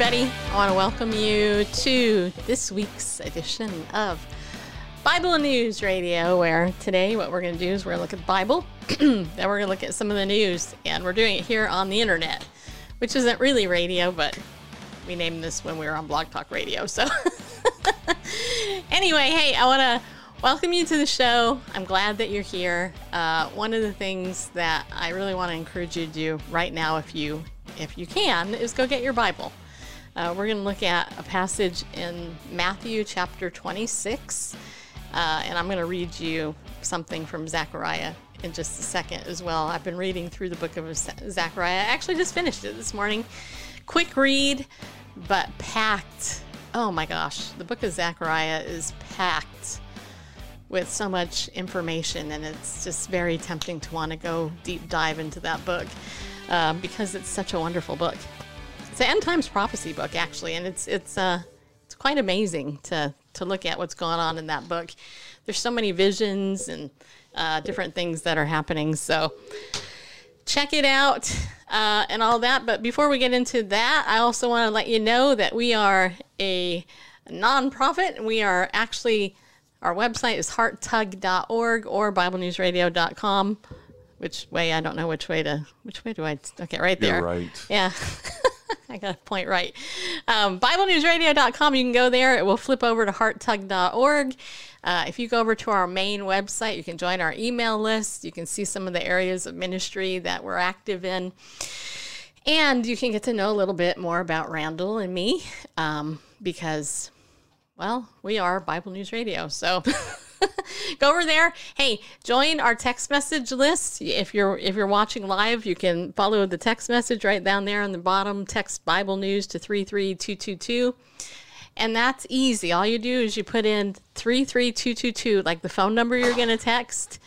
everybody. I want to welcome you to this week's edition of Bible News Radio, where today what we're going to do is we're going to look at the Bible, then we're going to look at some of the news, and we're doing it here on the internet, which isn't really radio, but we named this when we were on Blog Talk Radio. So, anyway, hey, I want to welcome you to the show. I'm glad that you're here. Uh, one of the things that I really want to encourage you to do right now, if you if you can, is go get your Bible. Uh, we're going to look at a passage in Matthew chapter 26, uh, and I'm going to read you something from Zechariah in just a second as well. I've been reading through the book of Zechariah. I actually just finished it this morning. Quick read, but packed. Oh my gosh, the book of Zechariah is packed with so much information, and it's just very tempting to want to go deep dive into that book uh, because it's such a wonderful book. It's an end times prophecy book, actually, and it's it's uh, it's quite amazing to to look at what's going on in that book. There's so many visions and uh, different things that are happening. So check it out uh, and all that. But before we get into that, I also want to let you know that we are a nonprofit. We are actually our website is hearttug.org or BibleNewsRadio.com which way I don't know which way to which way do I okay right there You're right yeah I got a point right. Um, BibleNewsRadio.com you can go there. It will flip over to hearttug.org uh, if you go over to our main website you can join our email list. You can see some of the areas of ministry that we're active in. And you can get to know a little bit more about Randall and me um, because well we are Bible News Radio so go over there. Hey, join our text message list. If you're if you're watching live, you can follow the text message right down there on the bottom. Text Bible News to three three two two two. And that's easy. All you do is you put in 33222, like the phone number you're going to text,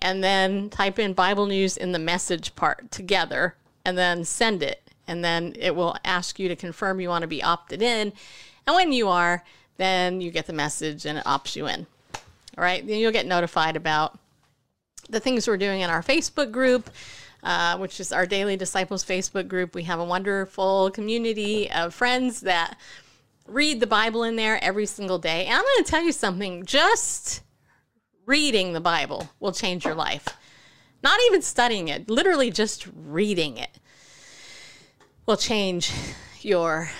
and then type in Bible News in the message part together, and then send it. And then it will ask you to confirm you want to be opted in. And when you are, then you get the message and it opts you in. Right, then you'll get notified about the things we're doing in our Facebook group, uh, which is our Daily Disciples Facebook group. We have a wonderful community of friends that read the Bible in there every single day. And I'm going to tell you something just reading the Bible will change your life. Not even studying it, literally just reading it will change your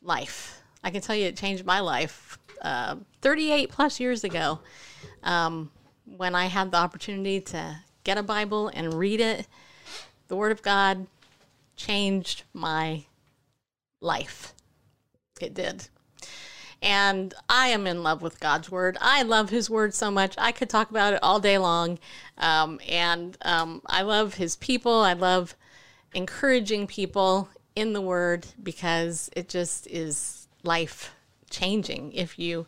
life. I can tell you it changed my life uh, 38 plus years ago um, when I had the opportunity to get a Bible and read it. The Word of God changed my life. It did. And I am in love with God's Word. I love His Word so much. I could talk about it all day long. Um, and um, I love His people. I love encouraging people in the Word because it just is life changing if you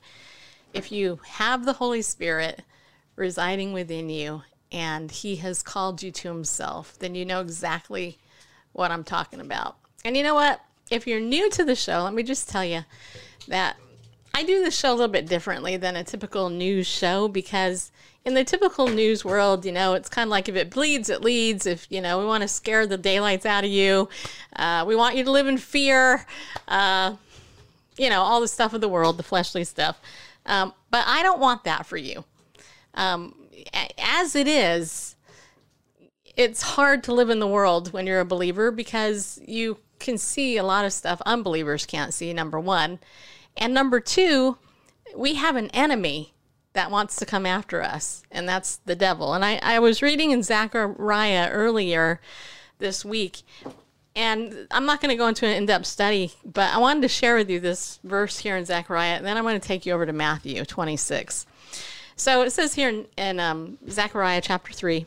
if you have the Holy Spirit residing within you and he has called you to himself, then you know exactly what I'm talking about. And you know what? If you're new to the show, let me just tell you that I do the show a little bit differently than a typical news show because in the typical news world, you know, it's kind of like if it bleeds, it leads. If, you know, we want to scare the daylights out of you, uh, we want you to live in fear. Uh, you know, all the stuff of the world, the fleshly stuff. Um, but I don't want that for you. Um, as it is, it's hard to live in the world when you're a believer because you can see a lot of stuff unbelievers can't see, number one. And number two, we have an enemy that wants to come after us, and that's the devil. And I, I was reading in Zechariah earlier this week, and I'm not going to go into an in depth study, but I wanted to share with you this verse here in Zechariah, and then I'm going to take you over to Matthew 26. So it says here in, in um, Zechariah chapter 3,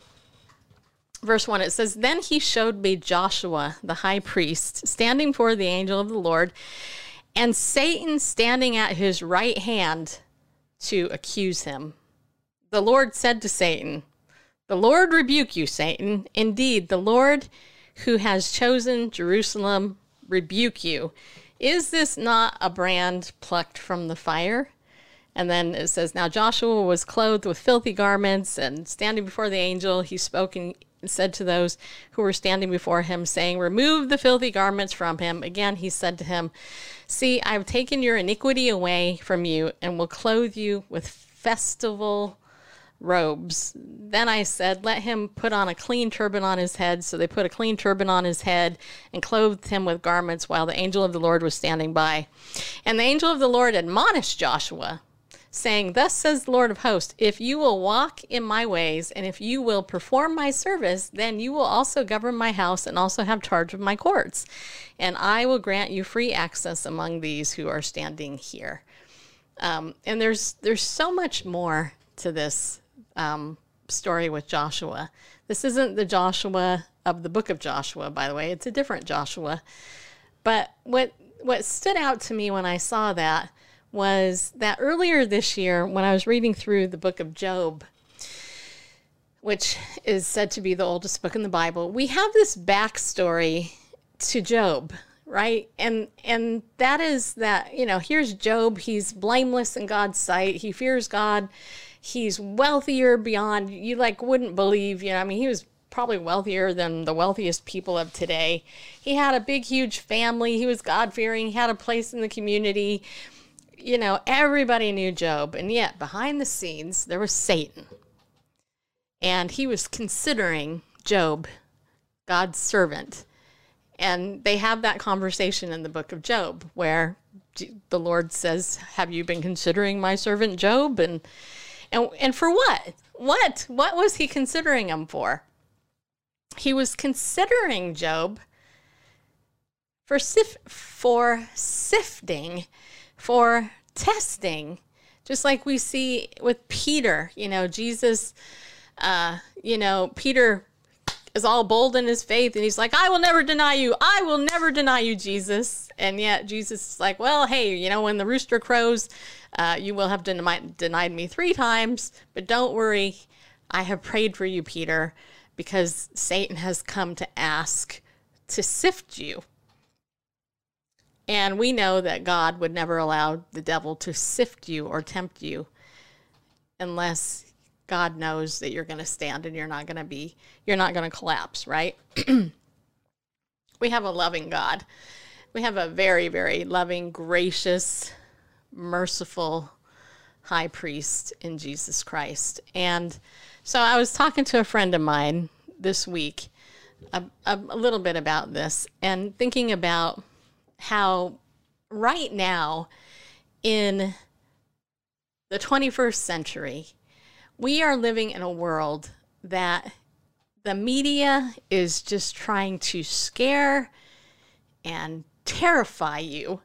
verse 1, it says, Then he showed me Joshua, the high priest, standing before the angel of the Lord, and Satan standing at his right hand to accuse him. The Lord said to Satan, The Lord rebuke you, Satan. Indeed, the Lord who has chosen Jerusalem rebuke you. Is this not a brand plucked from the fire? And then it says, Now Joshua was clothed with filthy garments, and standing before the angel, he spoke and said to those who were standing before him, saying, Remove the filthy garments from him. Again, he said to him, See, I have taken your iniquity away from you and will clothe you with festival robes. Then I said, Let him put on a clean turban on his head. So they put a clean turban on his head and clothed him with garments while the angel of the Lord was standing by. And the angel of the Lord admonished Joshua, saying, Thus says the Lord of hosts, if you will walk in my ways, and if you will perform my service, then you will also govern my house and also have charge of my courts. And I will grant you free access among these who are standing here. Um, and there's there's so much more to this um, story with Joshua. This isn't the Joshua of the book of Joshua, by the way. It's a different Joshua. But what what stood out to me when I saw that was that earlier this year, when I was reading through the book of Job, which is said to be the oldest book in the Bible, we have this backstory to Job, right? And and that is that you know here's Job. He's blameless in God's sight. He fears God. He's wealthier beyond you like wouldn't believe. You know, I mean, he was probably wealthier than the wealthiest people of today. He had a big, huge family. He was God fearing. He had a place in the community you know, everybody knew Job, and yet behind the scenes, there was Satan. And he was considering Job God's servant. And they have that conversation in the book of Job where the Lord says, Have you been considering my servant Job? And, and, and for what? What? What was he considering him for? He was considering Job for, sif- for sifting for testing, just like we see with Peter. You know, Jesus, uh, you know, Peter is all bold in his faith and he's like, I will never deny you. I will never deny you, Jesus. And yet Jesus is like, well, hey, you know, when the rooster crows, uh, you will have denied, denied me three times, but don't worry. I have prayed for you, Peter, because Satan has come to ask to sift you. And we know that God would never allow the devil to sift you or tempt you unless God knows that you're going to stand and you're not going to be, you're not going to collapse, right? we have a loving God. We have a very, very loving, gracious, merciful high priest in Jesus Christ. And so I was talking to a friend of mine this week a, a, a little bit about this and thinking about how right now in the 21st century, we are living in a world that the media is just trying to scare and terrify you.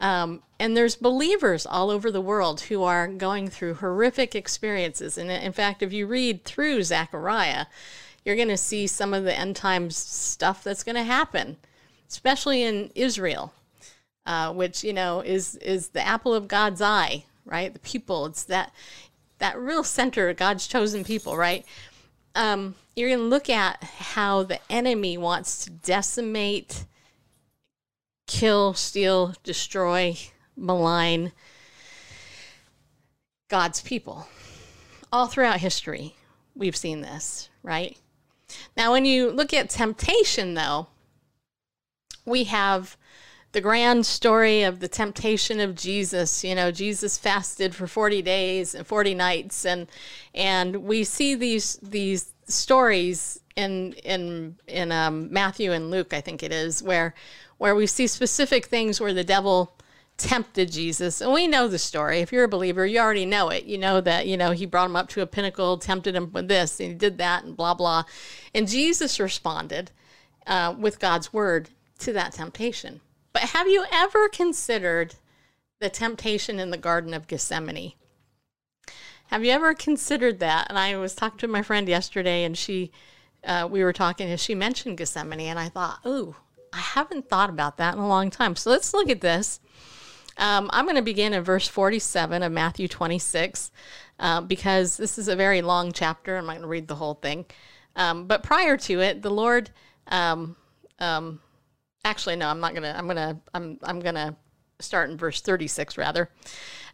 Um, and there's believers all over the world who are going through horrific experiences. And in fact, if you read through Zechariah, you're going to see some of the end times stuff that's going to happen especially in Israel, uh, which you know is is the apple of God's eye, right? The people, it's that that real center, of God's chosen people, right? Um, you're going to look at how the enemy wants to decimate, kill, steal, destroy, malign God's people. All throughout history, we've seen this, right? Now, when you look at temptation, though, we have the grand story of the temptation of Jesus. You know, Jesus fasted for 40 days and 40 nights and and we see these these stories in in in um, Matthew and Luke, I think it is, where where we see specific things where the devil tempted Jesus. And we know the story. If you're a believer, you already know it. You know that, you know, he brought him up to a pinnacle, tempted him with this, and he did that, and blah, blah. And Jesus responded uh, with God's word to that temptation. But have you ever considered the temptation in the Garden of Gethsemane? Have you ever considered that? And I was talking to my friend yesterday, and she, uh, we were talking, and she mentioned Gethsemane, and I thought, ooh, I haven't thought about that in a long time. So let's look at this. Um, I'm going to begin in verse 47 of Matthew 26 uh, because this is a very long chapter. I'm not going to read the whole thing. Um, but prior to it, the Lord um, um actually no i'm not gonna i'm gonna i'm i'm gonna start in verse 36 rather.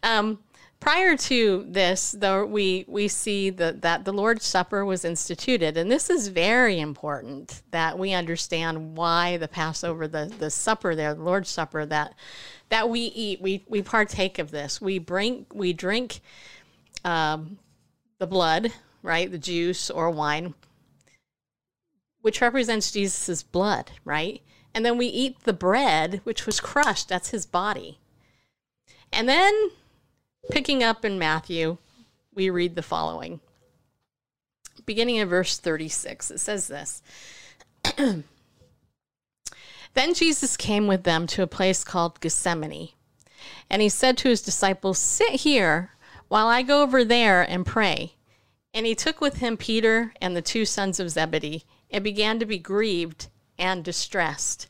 Um, prior to this, though, we we see that that the Lord's Supper was instituted, and this is very important that we understand why the Passover, the the supper there, the Lord's Supper, that that we eat, we we partake of this, we bring, we drink um, the blood, right, the juice or wine, which represents Jesus' blood, right, and then we eat the bread, which was crushed, that's his body, and then Picking up in Matthew, we read the following. Beginning in verse 36, it says this. Then Jesus came with them to a place called Gethsemane, and he said to his disciples, Sit here while I go over there and pray. And he took with him Peter and the two sons of Zebedee. And began to be grieved and distressed.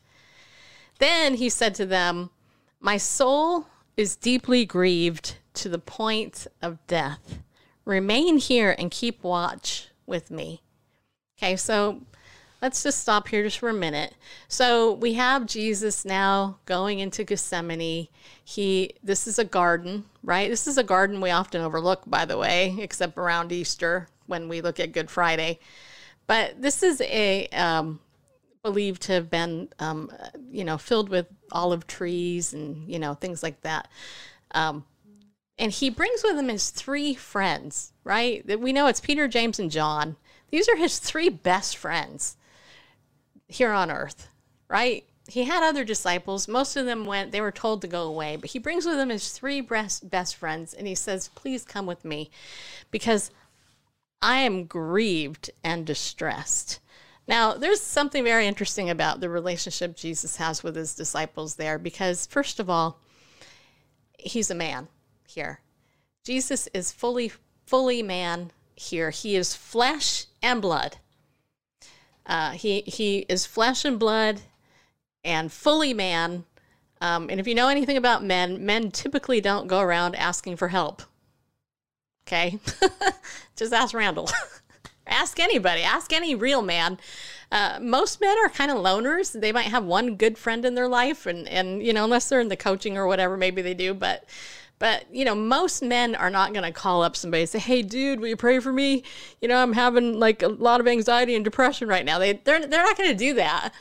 Then he said to them, My soul is deeply grieved to the point of death. Remain here and keep watch with me. Okay, so let's just stop here just for a minute. So we have Jesus now going into Gethsemane. He this is a garden, right? This is a garden we often overlook, by the way, except around Easter when we look at Good Friday. But this is a um, believed to have been, um, you know, filled with olive trees and you know things like that. Um, and he brings with him his three friends, right? That we know it's Peter, James, and John. These are his three best friends here on earth, right? He had other disciples. Most of them went, they were told to go away, but he brings with him his three best, best friends and he says, Please come with me because I am grieved and distressed. Now, there's something very interesting about the relationship Jesus has with his disciples there because, first of all, he's a man here. Jesus is fully, fully man here. He is flesh and blood. Uh, he he is flesh and blood, and fully man. Um, and if you know anything about men, men typically don't go around asking for help. Okay, just ask Randall. ask anybody. Ask any real man. Uh, most men are kind of loners. They might have one good friend in their life, and and you know, unless they're in the coaching or whatever, maybe they do. But but, you know, most men are not going to call up somebody and say, hey, dude, will you pray for me? You know, I'm having like a lot of anxiety and depression right now. They, they're, they're not going to do that.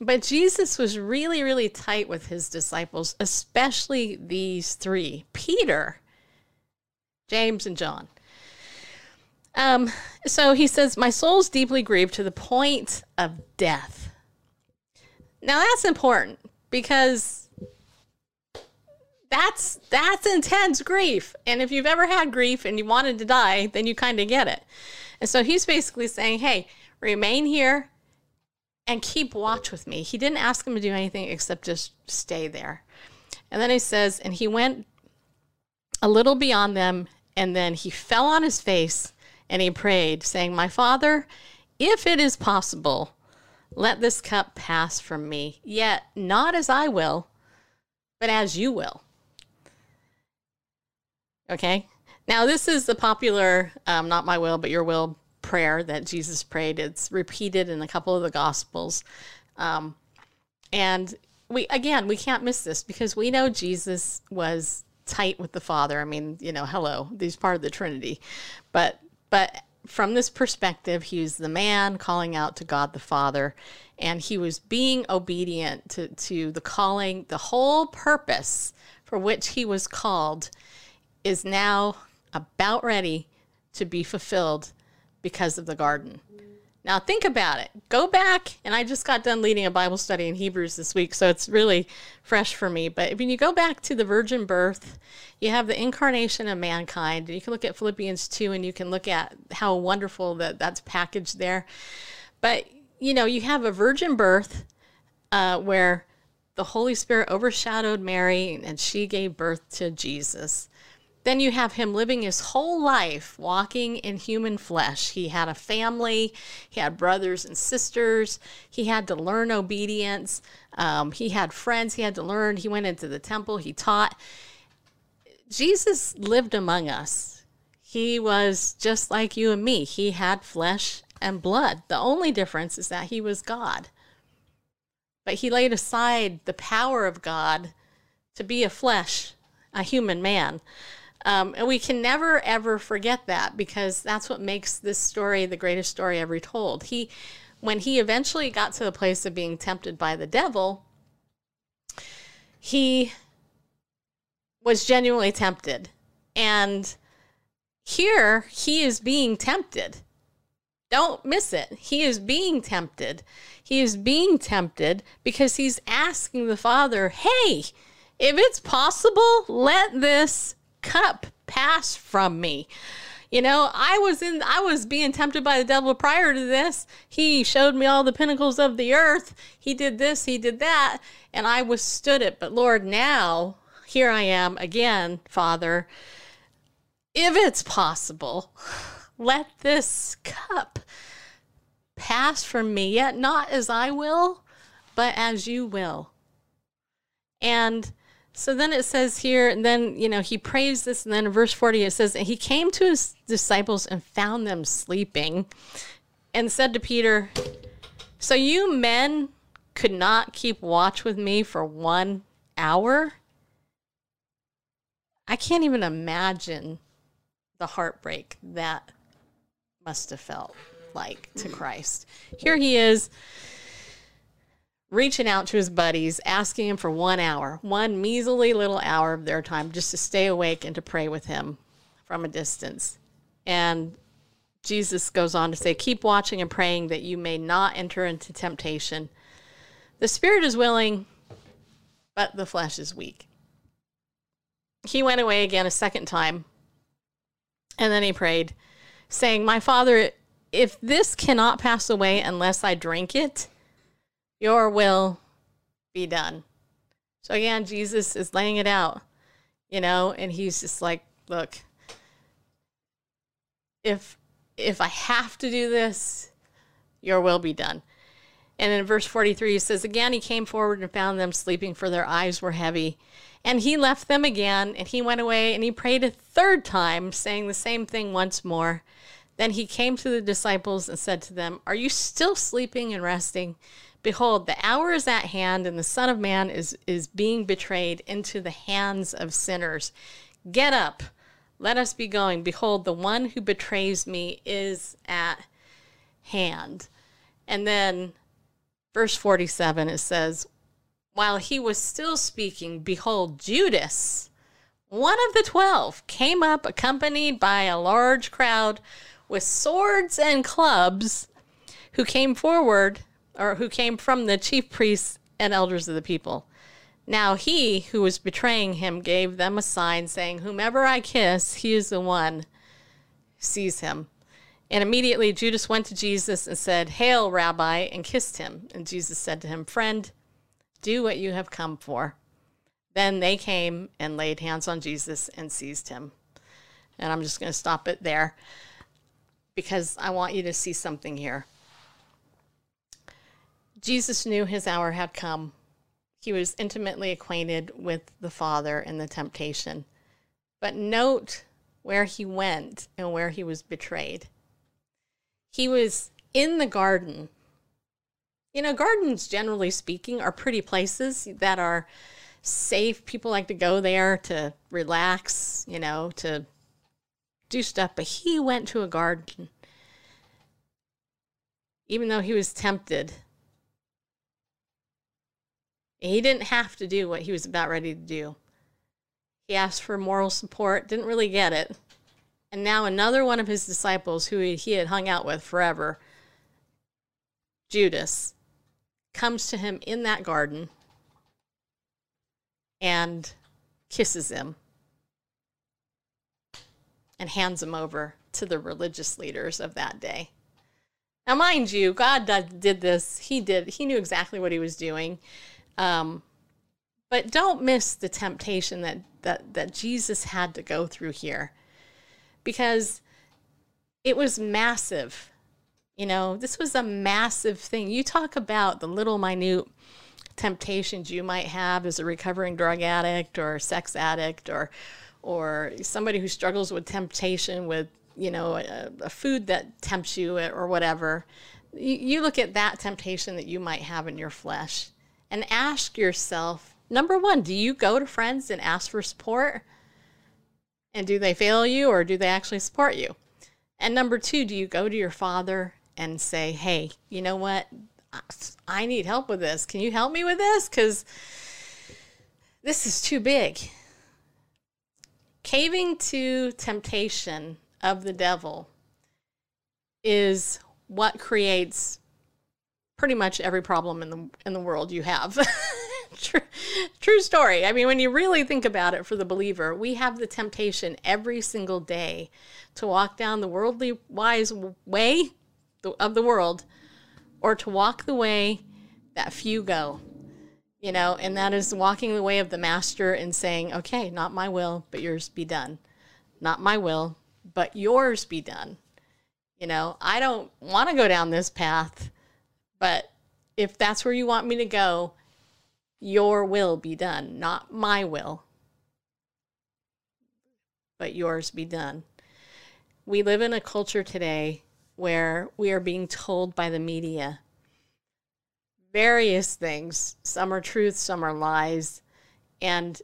But Jesus was really, really tight with his disciples, especially these three Peter, James, and John. Um, so he says, My soul's deeply grieved to the point of death. Now that's important because that's that's intense grief. And if you've ever had grief and you wanted to die, then you kind of get it. And so he's basically saying, "Hey, remain here and keep watch with me." He didn't ask him to do anything except just stay there. And then he says, "And he went a little beyond them, and then he fell on his face and he prayed, saying, "My Father, if it is possible, let this cup pass from me, yet not as I will, but as you will." Okay. Now, this is the popular, um, not my will, but your will prayer that Jesus prayed. It's repeated in a couple of the Gospels. Um, and we, again, we can't miss this because we know Jesus was tight with the Father. I mean, you know, hello, he's part of the Trinity. But, but from this perspective, he was the man calling out to God the Father, and he was being obedient to, to the calling, the whole purpose for which he was called is now about ready to be fulfilled because of the garden. Now, think about it. Go back, and I just got done leading a Bible study in Hebrews this week, so it's really fresh for me. But when you go back to the virgin birth, you have the incarnation of mankind. You can look at Philippians 2 and you can look at how wonderful that that's packaged there. But, you know, you have a virgin birth uh, where the Holy Spirit overshadowed Mary and she gave birth to Jesus. Then you have him living his whole life walking in human flesh. He had a family, he had brothers and sisters, he had to learn obedience, um, he had friends he had to learn. He went into the temple, he taught. Jesus lived among us. He was just like you and me. He had flesh and blood. The only difference is that he was God. But he laid aside the power of God to be a flesh, a human man. Um, and we can never ever forget that because that's what makes this story the greatest story ever told. He, when he eventually got to the place of being tempted by the devil, he was genuinely tempted. And here he is being tempted. Don't miss it. He is being tempted. He is being tempted because he's asking the Father, hey, if it's possible, let this cup pass from me. You know, I was in I was being tempted by the devil prior to this. He showed me all the pinnacles of the earth. He did this, he did that, and I withstood it. But Lord, now here I am again, Father. If it's possible, let this cup pass from me, yet not as I will, but as you will. And so then it says here, and then, you know, he prays this, and then in verse 40 it says, he came to his disciples and found them sleeping, and said to Peter, So you men could not keep watch with me for one hour? I can't even imagine the heartbreak that must have felt like to Christ. Here he is reaching out to his buddies, asking him for one hour, one measly little hour of their time just to stay awake and to pray with him from a distance. And Jesus goes on to say, Keep watching and praying that you may not enter into temptation. The spirit is willing, but the flesh is weak. He went away again a second time, and then he prayed, saying, My father, if this cannot pass away unless I drink it, your will be done. So again, Jesus is laying it out, you know, and he's just like, look, if if I have to do this, your will be done. And in verse 43, he says, Again, he came forward and found them sleeping, for their eyes were heavy. And he left them again, and he went away, and he prayed a third time, saying the same thing once more. Then he came to the disciples and said to them, Are you still sleeping and resting? Behold, the hour is at hand, and the Son of Man is, is being betrayed into the hands of sinners. Get up, let us be going. Behold, the one who betrays me is at hand. And then, verse 47, it says, While he was still speaking, behold, Judas, one of the twelve, came up accompanied by a large crowd with swords and clubs, who came forward or who came from the chief priests and elders of the people. Now he who was betraying him gave them a sign, saying, Whomever I kiss, he is the one. Seize him. And immediately Judas went to Jesus and said, Hail, Rabbi, and kissed him. And Jesus said to him, Friend, do what you have come for. Then they came and laid hands on Jesus and seized him. And I'm just going to stop it there because I want you to see something here. Jesus knew his hour had come. He was intimately acquainted with the Father and the temptation. But note where he went and where he was betrayed. He was in the garden. You know, gardens, generally speaking, are pretty places that are safe. People like to go there to relax, you know, to do stuff. But he went to a garden, even though he was tempted he didn't have to do what he was about ready to do. He asked for moral support, didn't really get it. And now another one of his disciples who he had hung out with forever, Judas, comes to him in that garden and kisses him and hands him over to the religious leaders of that day. Now, mind you, God did this. He did. He knew exactly what he was doing. Um, but don't miss the temptation that, that, that Jesus had to go through here because it was massive. You know, this was a massive thing. You talk about the little minute temptations you might have as a recovering drug addict or sex addict or or somebody who struggles with temptation with you know a, a food that tempts you or whatever you, you look at that temptation that you might have in your flesh and ask yourself number one, do you go to friends and ask for support? And do they fail you or do they actually support you? And number two, do you go to your father and say, hey, you know what? I need help with this. Can you help me with this? Because this is too big. Caving to temptation of the devil is what creates pretty much every problem in the in the world you have. true, true story. I mean, when you really think about it for the believer, we have the temptation every single day to walk down the worldly wise way of the world or to walk the way that few go. You know, and that is walking the way of the master and saying, "Okay, not my will, but yours be done. Not my will, but yours be done." You know, I don't want to go down this path, but if that's where you want me to go, your will be done, not my will, but yours be done. We live in a culture today where we are being told by the media various things. Some are truth, some are lies. And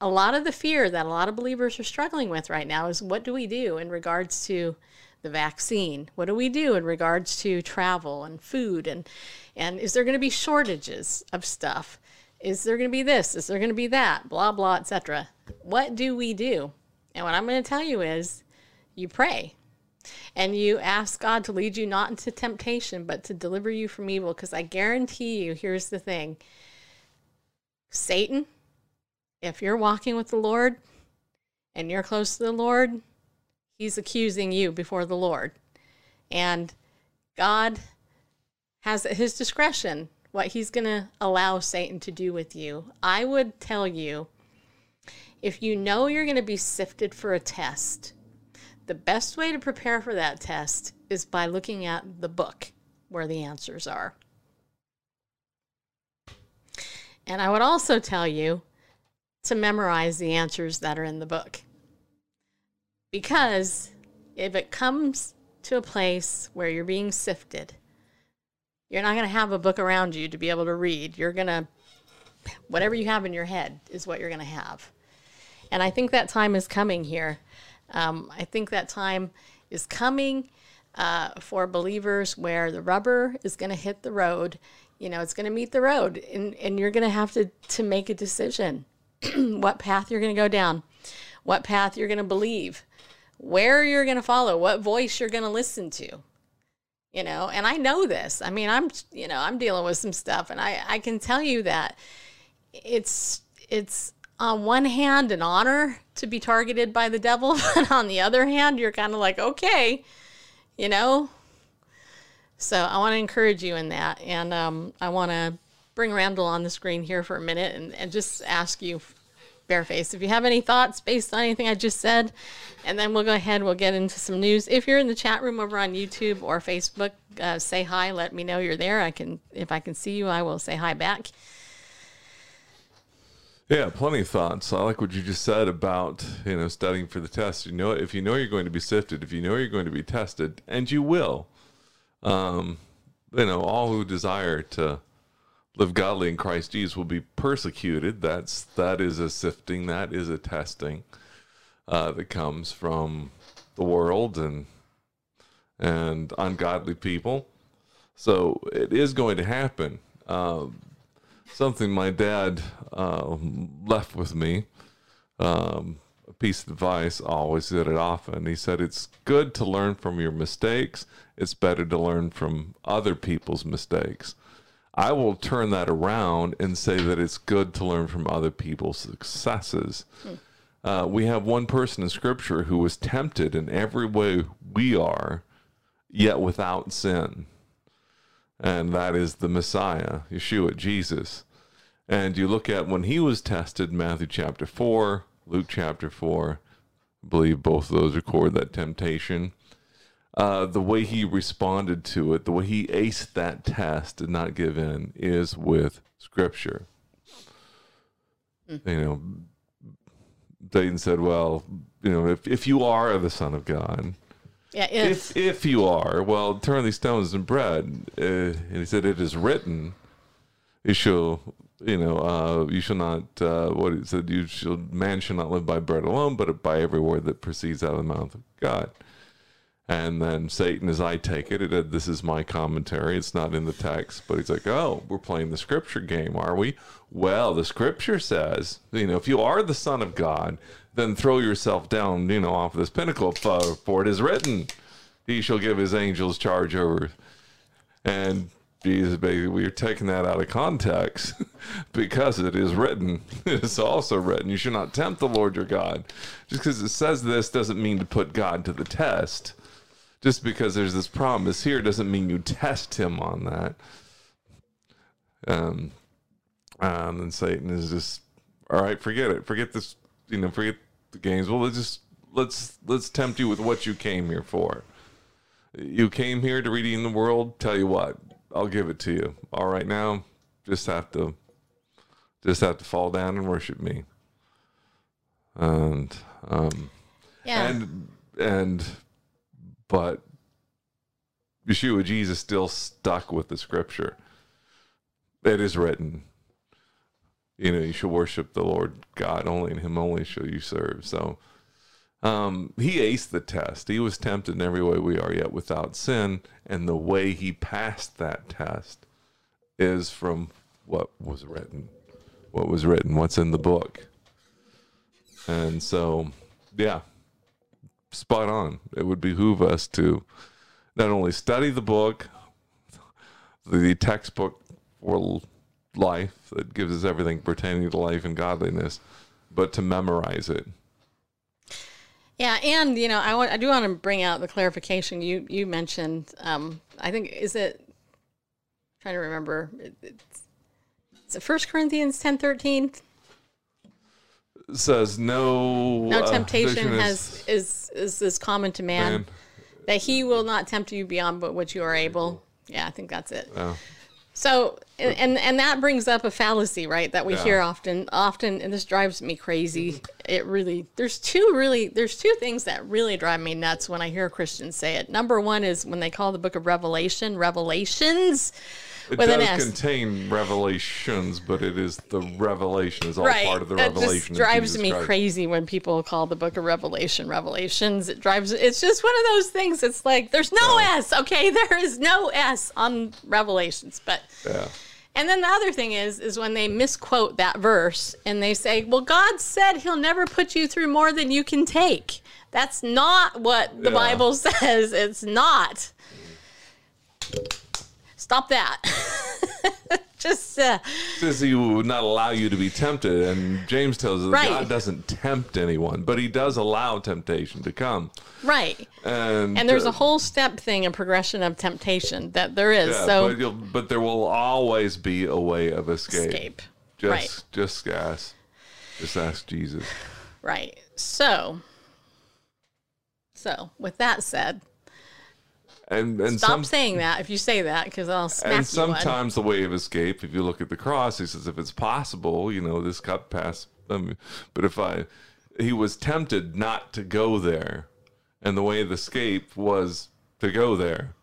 a lot of the fear that a lot of believers are struggling with right now is what do we do in regards to the vaccine? What do we do in regards to travel and food and and is there going to be shortages of stuff? Is there going to be this? Is there going to be that? Blah, blah, etc. What do we do? And what I'm going to tell you is you pray and you ask God to lead you not into temptation, but to deliver you from evil. Because I guarantee you, here's the thing Satan, if you're walking with the Lord and you're close to the Lord, he's accusing you before the Lord. And God has at his discretion what he's going to allow Satan to do with you. I would tell you if you know you're going to be sifted for a test, the best way to prepare for that test is by looking at the book where the answers are. And I would also tell you to memorize the answers that are in the book. Because if it comes to a place where you're being sifted, you're not going to have a book around you to be able to read. You're going to, whatever you have in your head is what you're going to have. And I think that time is coming here. Um, I think that time is coming uh, for believers where the rubber is going to hit the road. You know, it's going to meet the road, and, and you're going to have to, to make a decision what path you're going to go down, what path you're going to believe, where you're going to follow, what voice you're going to listen to you know? And i know this. I mean i'm you know i'm dealing with some stuff and i i can tell you that it's it's on one hand an honor to be targeted by the devil but on the other hand you're kind of like okay you know? So i want to encourage you in that and um, i want to bring randall on the screen here for a minute and, and just ask you Bareface. If you have any thoughts based on anything I just said, and then we'll go ahead, we'll get into some news. If you're in the chat room over on YouTube or Facebook, uh, say hi. Let me know you're there. I can, if I can see you, I will say hi back. Yeah, plenty of thoughts. I like what you just said about you know studying for the test. You know, if you know you're going to be sifted, if you know you're going to be tested, and you will, um, you know, all who desire to live godly in Christ Jesus will be persecuted. That's that is a sifting, that is a testing uh, that comes from the world and and ungodly people. So it is going to happen. Uh, something my dad uh, left with me, um, a piece of advice. Always did it often. He said, "It's good to learn from your mistakes. It's better to learn from other people's mistakes." I will turn that around and say that it's good to learn from other people's successes. Hmm. Uh, we have one person in Scripture who was tempted in every way we are, yet without sin. And that is the Messiah, Yeshua, Jesus. And you look at when he was tested, Matthew chapter 4, Luke chapter 4, I believe both of those record that temptation uh, the way he responded to it, the way he aced that test, did not give in, is with Scripture. Mm-hmm. You know, Satan said, "Well, you know, if if you are the Son of God." Yeah, if. if if you are, well, turn these stones into bread. Uh, and he said, "It is written." you shall you know uh, you shall not uh, what he said you shall man shall not live by bread alone but by every word that proceeds out of the mouth of god and then satan as i take it, it this is my commentary it's not in the text but he's like oh we're playing the scripture game are we well the scripture says you know if you are the son of god then throw yourself down you know off this pinnacle for, for it is written he shall give his angels charge over and Jesus, baby, we're taking that out of context because it is written. It's also written, you should not tempt the Lord your God. Just because it says this doesn't mean to put God to the test. Just because there's this promise here doesn't mean you test him on that. Um, um, and Satan is just, all right, forget it. Forget this, you know, forget the games. Well, let's just, let's, let's tempt you with what you came here for. You came here to redeem the world. Tell you what, I'll give it to you. All right now, just have to just have to fall down and worship me. And um Yeah. and and but Yeshua Jesus still stuck with the scripture. It is written. You know, you shall worship the Lord God only, and Him only shall you serve. So, um, he aced the test. He was tempted in every way we are, yet without sin. And the way he passed that test is from what was written. What was written, what's in the book. And so, yeah, spot on. It would behoove us to not only study the book, the textbook for life that gives us everything pertaining to life and godliness, but to memorize it. Yeah, and you know, I want I do want to bring out the clarification you you mentioned. Um, I think is it trying to remember. It, it's, is it First Corinthians ten thirteen? Says no No uh, temptation has is is is common to man, man. that he will not tempt you beyond but what you are able. Yeah, I think that's it. Oh. So and, and and that brings up a fallacy, right? That we Yeah. hear often, often, and this drives me crazy. It really there's two really there's two things that really drive me nuts when I hear Christians say it. Number one is when they call the book of Revelation Revelations. It with an does S. contain revelations, but it is the revelation is all right. part of the that revelation. just drives me Christ. crazy when people call the book of Revelation Revelations. It drives. It's just one of those things. It's like there's no S. Okay, there is no S on Revelations, but. Yeah. And then the other thing is, is when they misquote that verse and they say, "Well, God said He'll never put you through more than you can take." That's not what the Yeah. Bible says. It's not. Stop that. Just uh, says he would not allow you to be tempted, and James tells us Right. God doesn't tempt anyone, but He does allow temptation to come. right. And And there's uh, a whole step thing, a progression of temptation that there is. yeah, so but, you'll, but there will always be a way of escape. escape. Just Right. just ask, just ask Jesus. Right. So. So, with that said, And and stop some, saying that if you say that because I'll smack and you one. sometimes the way of escape, if you look at the cross, he says, if it's possible, you know, this cup pass. Um, but if I, he was tempted not to go there, and the way of escape was to go there,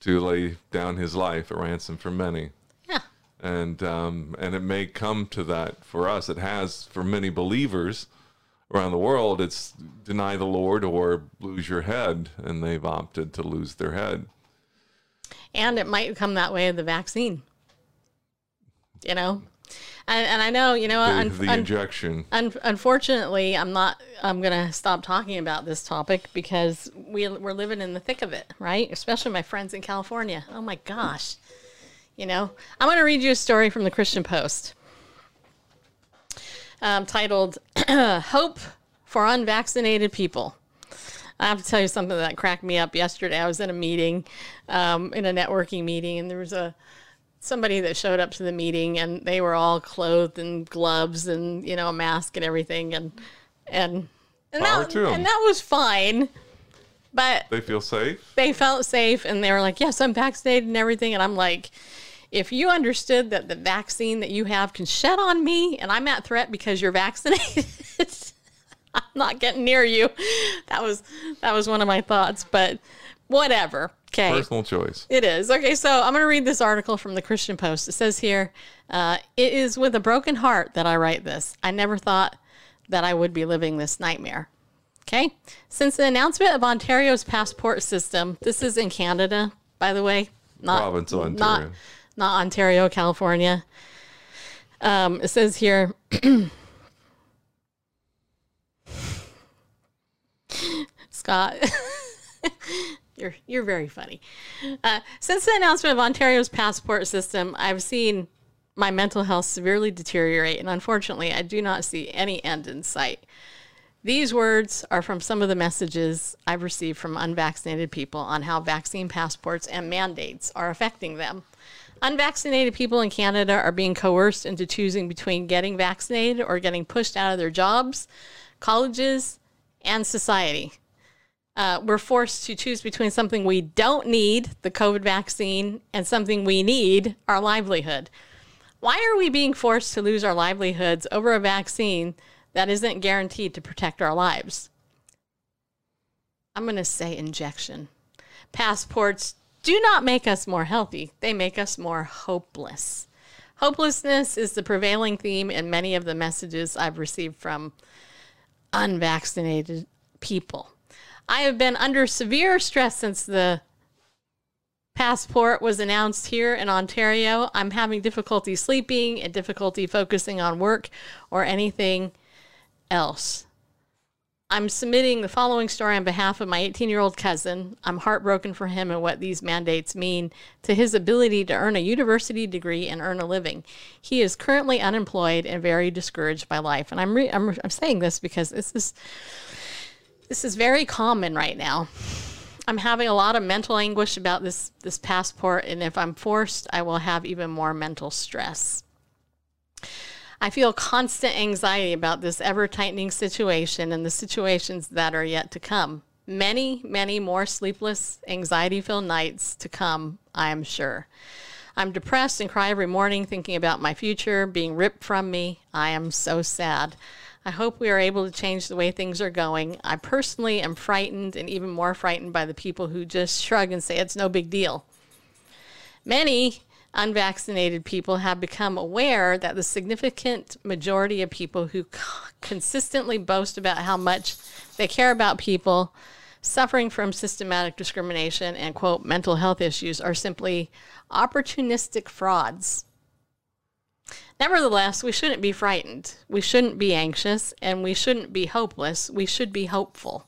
to lay down his life a ransom for many. Yeah. and um, and it may come to that for us. It has for many believers around the world. It's deny the Lord or lose your head, and they've opted to lose their head. and it might come that way of the vaccine. You know, and, and I know you know The, un, the un- injection. un- unfortunately, I'm not. I'm gonna stop talking about this topic because we we're living in the thick of it, right? Especially my friends in California. Oh my gosh, you know. I'm gonna read you a story from the Christian Post, um, titled "Hope for Unvaccinated People." I have to tell you something that cracked me up yesterday. I was in a meeting, um, in a networking meeting, and there was a somebody that showed up to the meeting, and they were all clothed in gloves and you know a mask and everything, and and and Power that, and that was fine. But They feel safe. they felt safe, and they were like, "Yes, I'm vaccinated and everything." And I'm like, if you understood that the vaccine that you have can shed on me, and I'm at threat because you're vaccinated. I'm not getting near you. That was that was one of my thoughts, but whatever. Okay. Personal choice. It is. Okay, so I'm going to read this article from the Christian Post. It says here, uh, it is with a broken heart that I write this. I never thought that I would be living this nightmare. Okay. Since the announcement of Ontario's passport system, this is in Canada, by the way, not Province of Ontario. not Ontario, California. Um, it says here. Scott, you're you're very funny. Uh, since the announcement of Ontario's passport system, I've seen my mental health severely deteriorate, and unfortunately, I do not see any end in sight. These words are from some of the messages I've received from unvaccinated people on how vaccine passports and mandates are affecting them. Unvaccinated people in Canada are being coerced into choosing between getting vaccinated or getting pushed out of their jobs, colleges, and society. Uh, we're forced to choose between something we don't need, the COVID vaccine, and something we need, our livelihood. Why are we being forced to lose our livelihoods over a vaccine that isn't guaranteed to protect our lives? I'm going to say injection. Passports do not make us more healthy, they make us more hopeless. Hopelessness is the prevailing theme in many of the messages I've received from unvaccinated people. I have been under severe stress since the passport was announced here in Ontario. I'm having difficulty sleeping and difficulty focusing on work or anything else. I'm submitting the following story on behalf of my 18 year old cousin. I'm heartbroken for him and what these mandates mean to his ability to earn a university degree and earn a living. He is currently unemployed and very discouraged by life. And I'm, re- I'm, I'm saying this because this is, this is very common right now. I'm having a lot of mental anguish about this, this passport, and if I'm forced, I will have even more mental stress. I feel constant anxiety about this ever tightening situation and the situations that are yet to come. Many, many more sleepless, anxiety filled nights to come, I am sure. I'm depressed and cry every morning thinking about my future being ripped from me. I am so sad. I hope we are able to change the way things are going. I personally am frightened and even more frightened by the people who just shrug and say it's no big deal. Many unvaccinated people have become aware that the significant majority of people who consistently boast about how much they care about people suffering from systematic discrimination and quote mental health issues are simply opportunistic frauds. Nevertheless, we shouldn't be frightened. We shouldn't be anxious and we shouldn't be hopeless. We should be hopeful.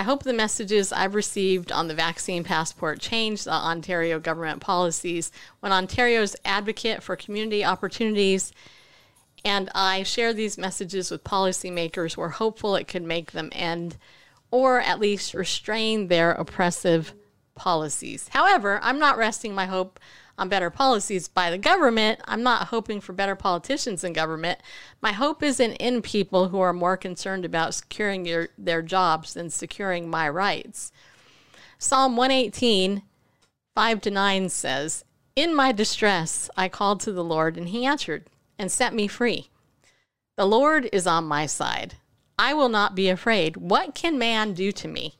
I hope the messages I've received on the vaccine passport change the Ontario government policies when Ontario's advocate for community opportunities and I share these messages with policymakers. We're hopeful it could make them end or at least restrain their oppressive policies. However, I'm not resting my hope on better policies by the government. I'm not hoping for better politicians in government. My hope isn't in people who are more concerned about securing their, their jobs than securing my rights. Psalm 118, 5 to 9 says, In my distress I called to the Lord, and he answered and set me free. The Lord is on my side. I will not be afraid. What can man do to me?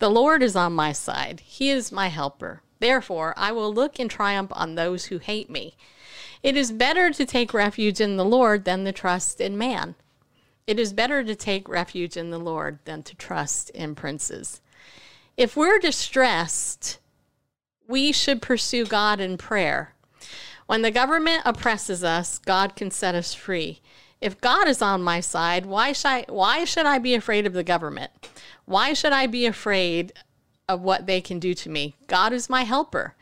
The Lord is on my side. He is my helper. Therefore, I will look in triumph on those who hate me. It is better to take refuge in the Lord than to trust in man. It is better to take refuge in the Lord than to trust in princes. If we're distressed, we should pursue God in prayer. When the government oppresses us, God can set us free. If God is on my side, why should I, why should I be afraid of the government? Why should I be afraid of what they can do to me? God is my helper.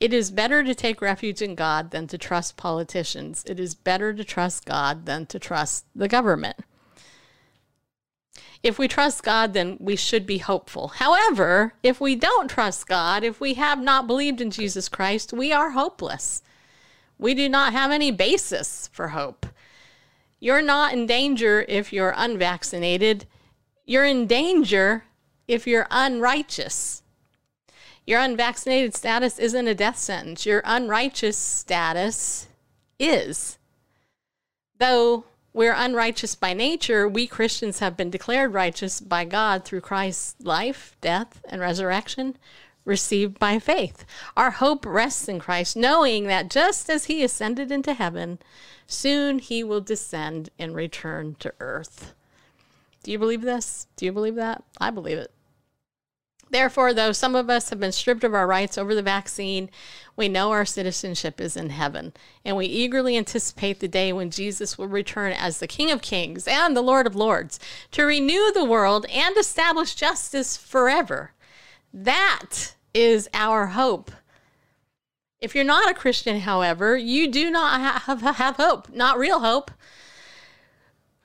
It is better to take refuge in God than to trust politicians. It is better to trust God than to trust the government. If we trust God, then we should be hopeful. However, if we don't trust God, if we have not believed in Jesus Christ, we are hopeless. We do not have any basis for hope. You're not in danger if you're unvaccinated. You're in danger if you're unrighteous. Your unvaccinated status isn't a death sentence. Your unrighteous status is. Though we're unrighteous by nature, we Christians have been declared righteous by God through Christ's life, death, and resurrection. received by faith. Our hope rests in Christ, knowing that just as he ascended into heaven, soon he will descend and return to earth. Do you believe this? Do you believe that? I believe it. Therefore, though some of us have been stripped of our rights over the vaccine, we know our citizenship is in heaven, and we eagerly anticipate the day when Jesus will return as the King of Kings and the Lord of Lords to renew the world and establish justice forever. That is our hope. If you're not a Christian, however, you do not have, have hope, not real hope.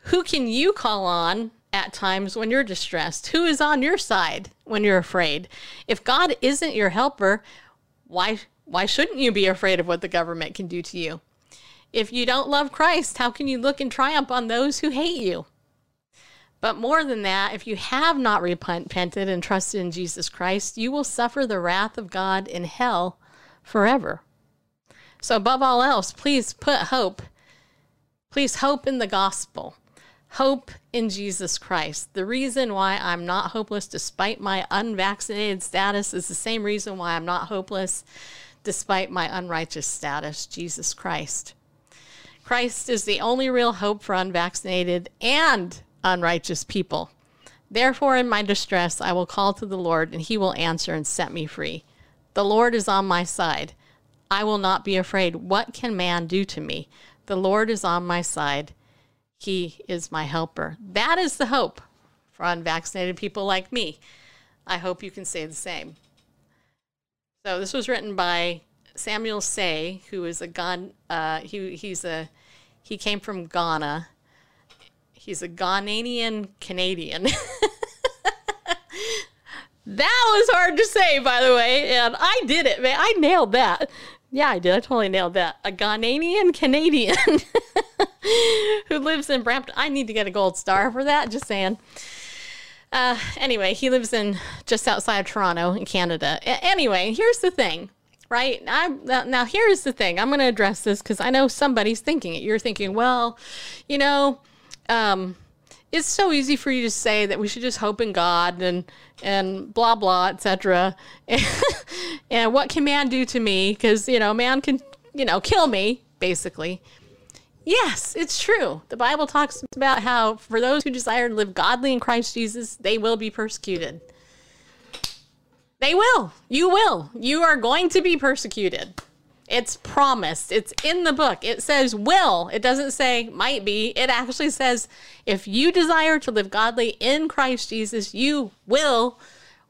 Who can you call on at times when you're distressed? Who is on your side when you're afraid? If God isn't your helper, why why shouldn't you be afraid of what the government can do to you? If you don't love Christ, how can you look in triumph on those who hate you? But more than that, if you have not repented and trusted in Jesus Christ, you will suffer the wrath of God in hell forever. So, above all else, please put hope. Please hope in the gospel. Hope in Jesus Christ. The reason why I'm not hopeless despite my unvaccinated status is the same reason why I'm not hopeless despite my unrighteous status Jesus Christ. Christ is the only real hope for unvaccinated and unrighteous people. Therefore, in my distress, I will call to the Lord, and he will answer and set me free. The Lord is on my side. I will not be afraid. What can man do to me? The Lord is on my side. He is my helper. That is the hope for unvaccinated people like me. I hope you can say the same. So this was written by Samuel Sey, who is a Ghana. Uh, he he's a he came from Ghana He's a Ghanaian Canadian. that was hard to say, by the way, and I did it, man. I nailed that. Yeah, I did. I totally nailed that. A Ghanaian Canadian who lives in Brampton. I need to get a gold star for that. Just saying. Uh, anyway, he lives in just outside of Toronto in Canada. A- anyway, here's the thing, right? I, now, here's the thing. I'm going to address this because I know somebody's thinking it. You're thinking, well, you know, um, it's so easy for you to say that we should just hope in God and and blah blah etc. and what can man do to me? Because you know, man can you know kill me basically. Yes, it's true. The Bible talks about how for those who desire to live godly in Christ Jesus, they will be persecuted. They will. You will. You are going to be persecuted. It's promised. It's in the book. It says will. It doesn't say might be. It actually says if you desire to live godly in Christ Jesus, you will,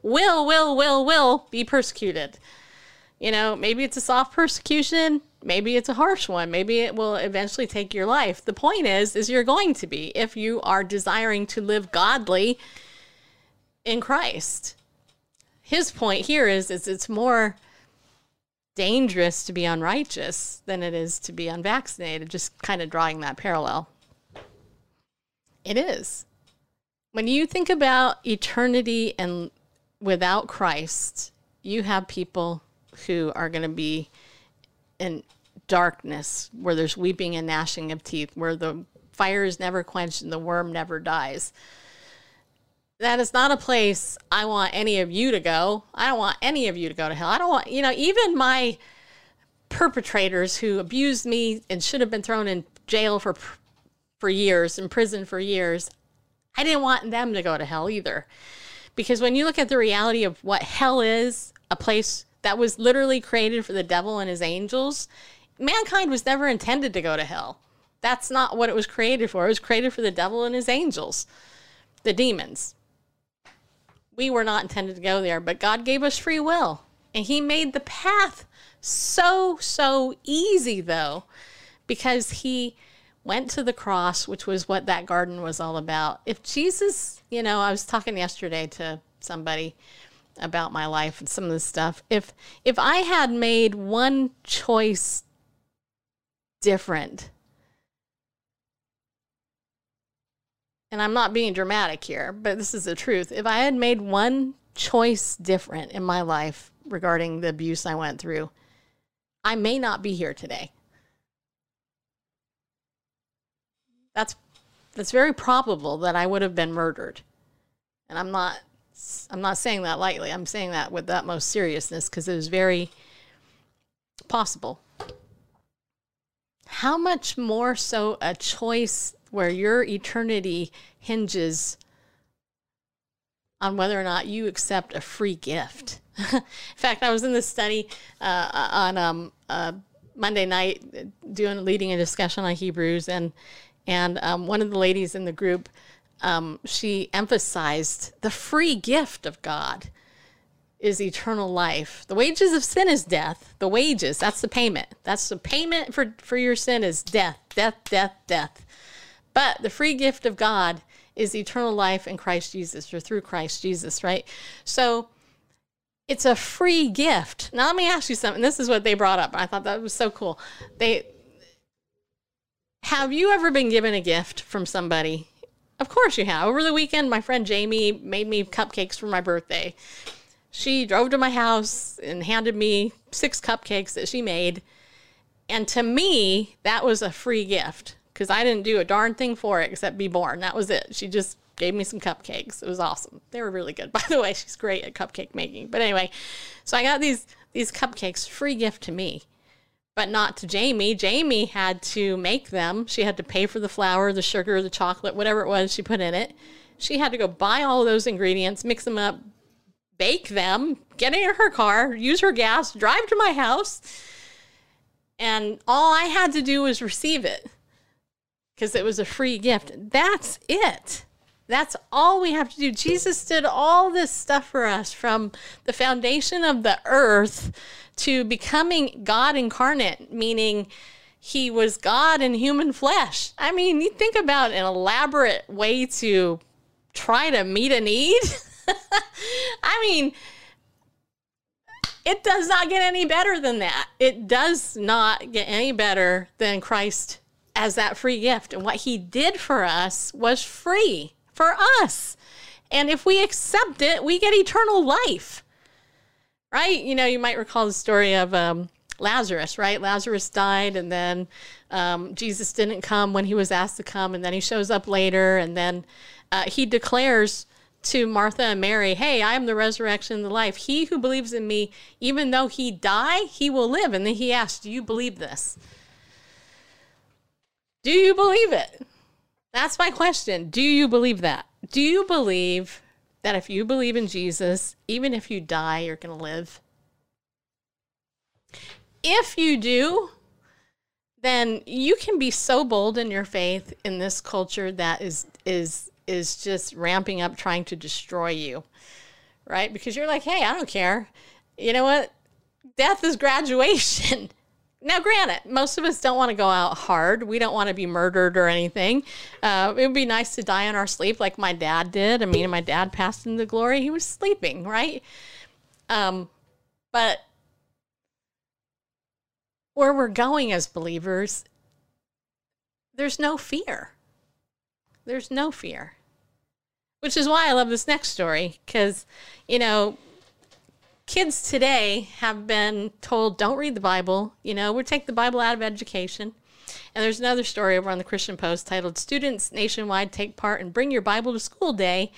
will, will, will, will be persecuted. You know, maybe it's a soft persecution, maybe it's a harsh one, maybe it will eventually take your life. The point is is you're going to be if you are desiring to live godly in Christ. His point here is is it's more dangerous to be unrighteous than it is to be unvaccinated, just kind of drawing that parallel. It is. When you think about eternity and without Christ, you have people who are going to be in darkness where there's weeping and gnashing of teeth, where the fire is never quenched and the worm never dies that is not a place I want any of you to go. I don't want any of you to go to hell. I don't want, you know, even my perpetrators who abused me and should have been thrown in jail for for years, in prison for years. I didn't want them to go to hell either. Because when you look at the reality of what hell is, a place that was literally created for the devil and his angels, mankind was never intended to go to hell. That's not what it was created for. It was created for the devil and his angels, the demons we were not intended to go there, but God gave us free will. And He made the path so, so easy, though, because He went to the cross, which was what that garden was all about. If Jesus, you know, I was talking yesterday to somebody about my life and some of this stuff. If if I had made one choice different and I'm not being dramatic here, but this is the truth. If I had made one choice different in my life regarding the abuse I went through, I may not be here today. That's that's very probable that I would have been murdered. And I'm not I'm not saying that lightly. I'm saying that with the utmost seriousness because it was very possible. How much more so a choice where your eternity hinges on whether or not you accept a free gift? in fact, I was in this study uh, on um, uh, Monday night doing leading a discussion on Hebrews, and and um, one of the ladies in the group, um, she emphasized the free gift of God is eternal life. The wages of sin is death. The wages, that's the payment. That's the payment for, for your sin is death, death, death, death. But the free gift of God is eternal life in Christ Jesus or through Christ Jesus, right? So it's a free gift. Now let me ask you something. This is what they brought up. I thought that was so cool. They have you ever been given a gift from somebody? Of course you have. Over the weekend, my friend Jamie made me cupcakes for my birthday. She drove to my house and handed me six cupcakes that she made. And to me, that was a free gift because I didn't do a darn thing for it except be born. That was it. She just gave me some cupcakes. It was awesome. They were really good. By the way, she's great at cupcake making. But anyway, so I got these these cupcakes free gift to me but not to Jamie. Jamie had to make them. She had to pay for the flour, the sugar, the chocolate, whatever it was she put in it. She had to go buy all those ingredients, mix them up, bake them, get in her car, use her gas, drive to my house. And all I had to do was receive it because it was a free gift. That's it. That's all we have to do. Jesus did all this stuff for us from the foundation of the earth to becoming God incarnate, meaning he was God in human flesh. I mean, you think about an elaborate way to try to meet a need. I mean, it does not get any better than that. It does not get any better than Christ as that free gift. And what he did for us was free for us. And if we accept it, we get eternal life right? You know, you might recall the story of um, Lazarus, right? Lazarus died, and then um, Jesus didn't come when he was asked to come, and then he shows up later, and then uh, he declares to Martha and Mary, Hey, I am the resurrection and the life. He who believes in me, even though he die, he will live. And then he asks, Do you believe this? Do you believe it? That's my question. Do you believe that? Do you believe that if you believe in Jesus, even if you die, you're going to live. If you do, then you can be so bold in your faith in this culture that is is is just ramping up trying to destroy you. Right? Because you're like, "Hey, I don't care. You know what? Death is graduation." Now, granted, most of us don't want to go out hard. We don't want to be murdered or anything. Uh, it would be nice to die in our sleep like my dad did. I mean, my dad passed into glory. He was sleeping, right? Um, but where we're going as believers, there's no fear. There's no fear. Which is why I love this next story, because, you know, kids today have been told don't read the Bible. You know, we take the Bible out of education. And there's another story over on the Christian Post titled Students Nationwide Take Part in Bring Your Bible to School Day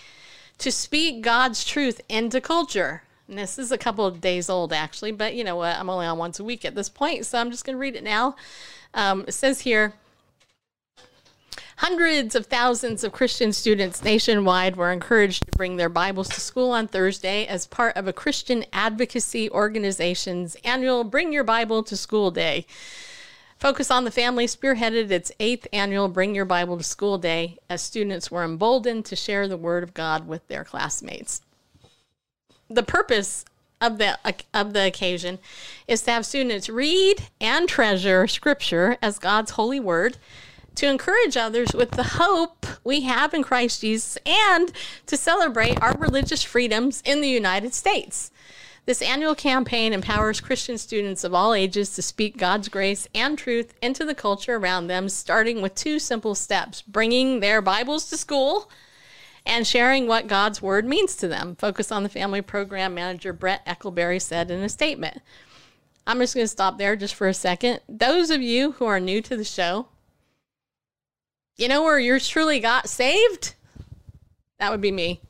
to Speak God's Truth into Culture. And this is a couple of days old, actually, but you know what? I'm only on once a week at this point, so I'm just going to read it now. Um, it says here Hundreds of thousands of Christian students nationwide were encouraged to bring their Bibles to school on Thursday as part of a Christian advocacy organization's annual Bring Your Bible to School Day. Focus on the Family spearheaded its eighth annual Bring Your Bible to School Day as students were emboldened to share the Word of God with their classmates. The purpose of the of the occasion is to have students read and treasure Scripture as God's holy Word to encourage others with the hope we have in Christ Jesus and to celebrate our religious freedoms in the United States. This annual campaign empowers Christian students of all ages to speak God's grace and truth into the culture around them, starting with two simple steps bringing their Bibles to school and sharing what God's Word means to them. Focus on the Family Program Manager Brett Eckelberry said in a statement. I'm just going to stop there just for a second. Those of you who are new to the show, you know where yours truly got saved? That would be me.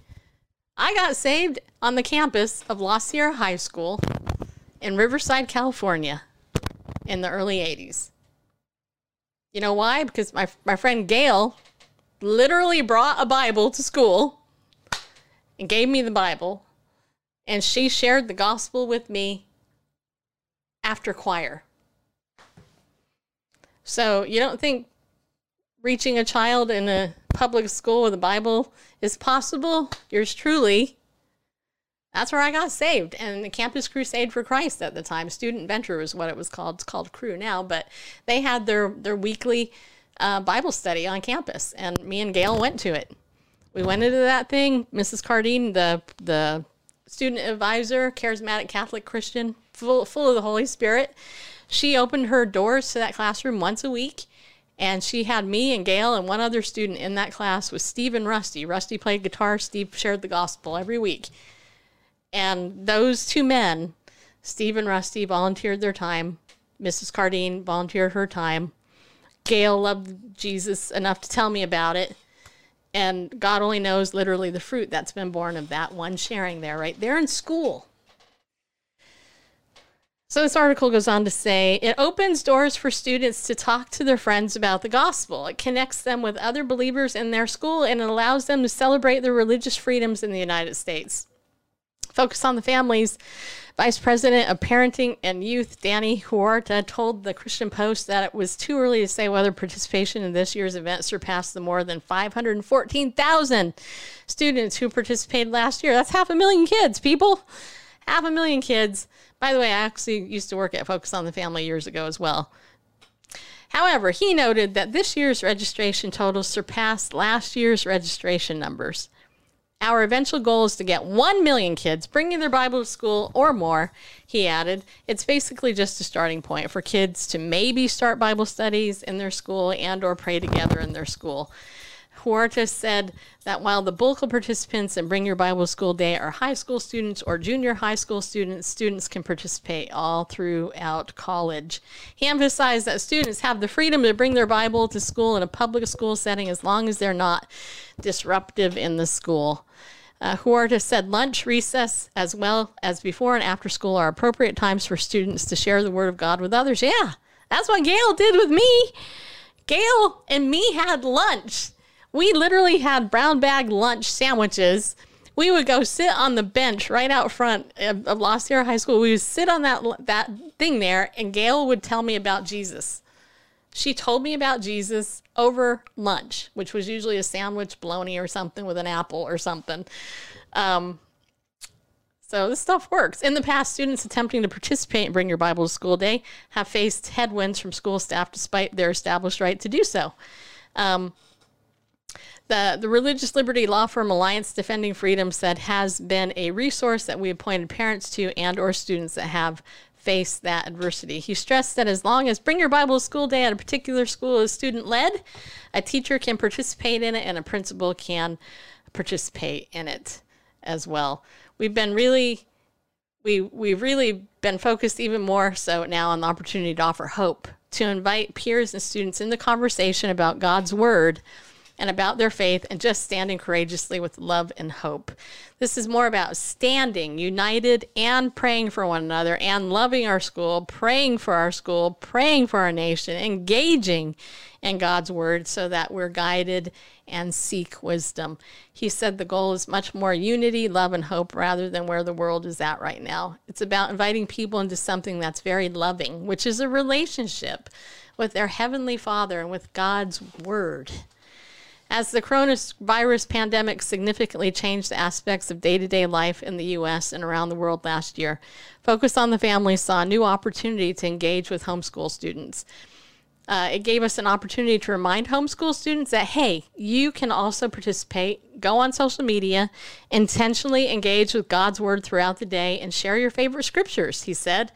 I got saved on the campus of La Sierra High School in Riverside, California in the early 80s. You know why? Because my, my friend Gail literally brought a Bible to school and gave me the Bible, and she shared the gospel with me after choir. So you don't think reaching a child in a public school with a Bible is possible? Yours truly. That's where I got saved. And the Campus Crusade for Christ at the time, Student Venture was what it was called. It's called Cru now, but they had their, their weekly uh, Bible study on campus, and me and Gail went to it. We went into that thing. Mrs. Cardine, the the student advisor, charismatic Catholic Christian, full full of the Holy Spirit, she opened her doors to that classroom once a week and she had me and Gail and one other student in that class with Steve and Rusty. Rusty played guitar, Steve shared the gospel every week. And those two men, Steve and Rusty, volunteered their time. Mrs. Cardine volunteered her time. Gail loved Jesus enough to tell me about it. And God only knows literally the fruit that's been born of that one sharing there, right there in school. So this article goes on to say it opens doors for students to talk to their friends about the gospel. It connects them with other believers in their school and it allows them to celebrate their religious freedoms in the United States. Focus on the Families Vice President of Parenting and Youth Danny Huerta told the Christian Post that it was too early to say whether participation in this year's event surpassed the more than 514,000 students who participated last year. That's half a million kids, people. Half a million kids. By the way, I actually used to work at Focus on the Family years ago as well. However, he noted that this year's registration totals surpassed last year's registration numbers. Our eventual goal is to get 1 million kids bringing their Bible to school or more, he added. It's basically just a starting point for kids to maybe start Bible studies in their school and or pray together in their school. Huerta said that while the bulk of participants in Bring Your Bible School Day are high school students or junior high school students, students can participate all throughout college. He emphasized that students have the freedom to bring their Bible to school in a public school setting as long as they're not disruptive in the school. Uh, Huerta said lunch, recess, as well as before and after school are appropriate times for students to share the Word of God with others. Yeah, that's what Gail did with me. Gail and me had lunch we literally had brown bag lunch sandwiches. We would go sit on the bench right out front of, La Sierra High School. We would sit on that that thing there, and Gail would tell me about Jesus. She told me about Jesus over lunch, which was usually a sandwich, bologna, or something with an apple or something. Um, so this stuff works. In the past, students attempting to participate and bring your Bible to school day have faced headwinds from school staff despite their established right to do so. Um, the, the Religious Liberty Law Firm Alliance Defending Freedom said has been a resource that we appointed parents to and or students that have faced that adversity. He stressed that as long as Bring Your Bible School Day at a particular school is student led, a teacher can participate in it and a principal can participate in it as well. We've been really we we've really been focused even more so now on the opportunity to offer hope, to invite peers and students in the conversation about God's word and about their faith and just standing courageously with love and hope. This is more about standing united and praying for one another and loving our school, praying for our school, praying for our nation, engaging in God's word so that we're guided and seek wisdom. He said the goal is much more unity, love, and hope rather than where the world is at right now. It's about inviting people into something that's very loving, which is a relationship with their Heavenly Father and with God's Word. As the coronavirus pandemic significantly changed the aspects of day to day life in the U.S. and around the world last year, Focus on the Family saw a new opportunity to engage with homeschool students. Uh, it gave us an opportunity to remind homeschool students that, hey, you can also participate, go on social media, intentionally engage with God's Word throughout the day, and share your favorite scriptures, he said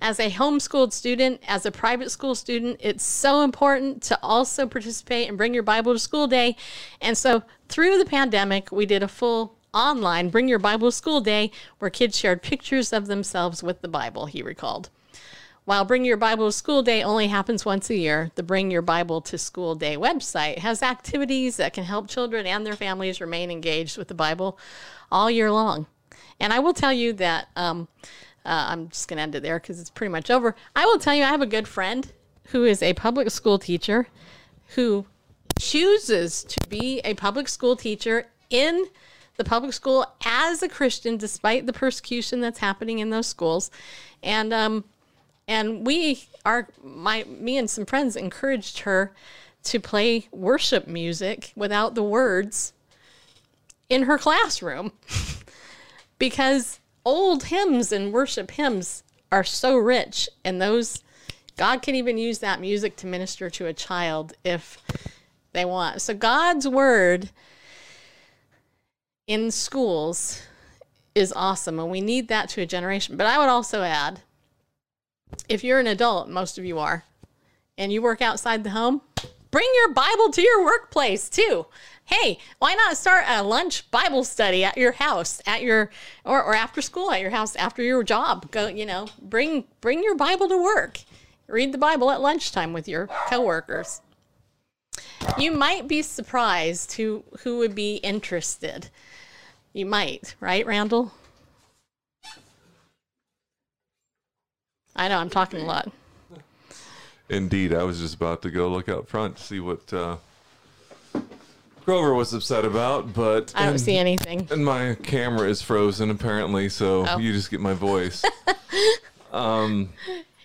as a homeschooled student, as a private school student, it's so important to also participate and bring your Bible to school day. And so through the pandemic, we did a full online Bring Your Bible to School Day where kids shared pictures of themselves with the Bible, he recalled. While Bring Your Bible to School Day only happens once a year, the Bring Your Bible to School Day website has activities that can help children and their families remain engaged with the Bible all year long. And I will tell you that um, uh, I'm just going to end it there because it's pretty much over. I will tell you, I have a good friend who is a public school teacher who chooses to be a public school teacher in the public school as a Christian, despite the persecution that's happening in those schools. And um, and we are my me and some friends encouraged her to play worship music without the words in her classroom because old hymns and worship hymns are so rich and those God can even use that music to minister to a child if they want. So God's word in schools is awesome and we need that to a generation. But I would also add if you're an adult, most of you are, and you work outside the home, bring your Bible to your workplace too. Hey, why not start a lunch Bible study at your house, at your or, or after school at your house after your job? Go, you know, bring bring your Bible to work. Read the Bible at lunchtime with your coworkers. You might be surprised who who would be interested. You might, right, Randall? I know I'm talking a lot. Indeed, I was just about to go look out front to see what uh, Grover was upset about, but I don't and, see anything. and my camera is frozen apparently, so Oh. you just get my voice. um,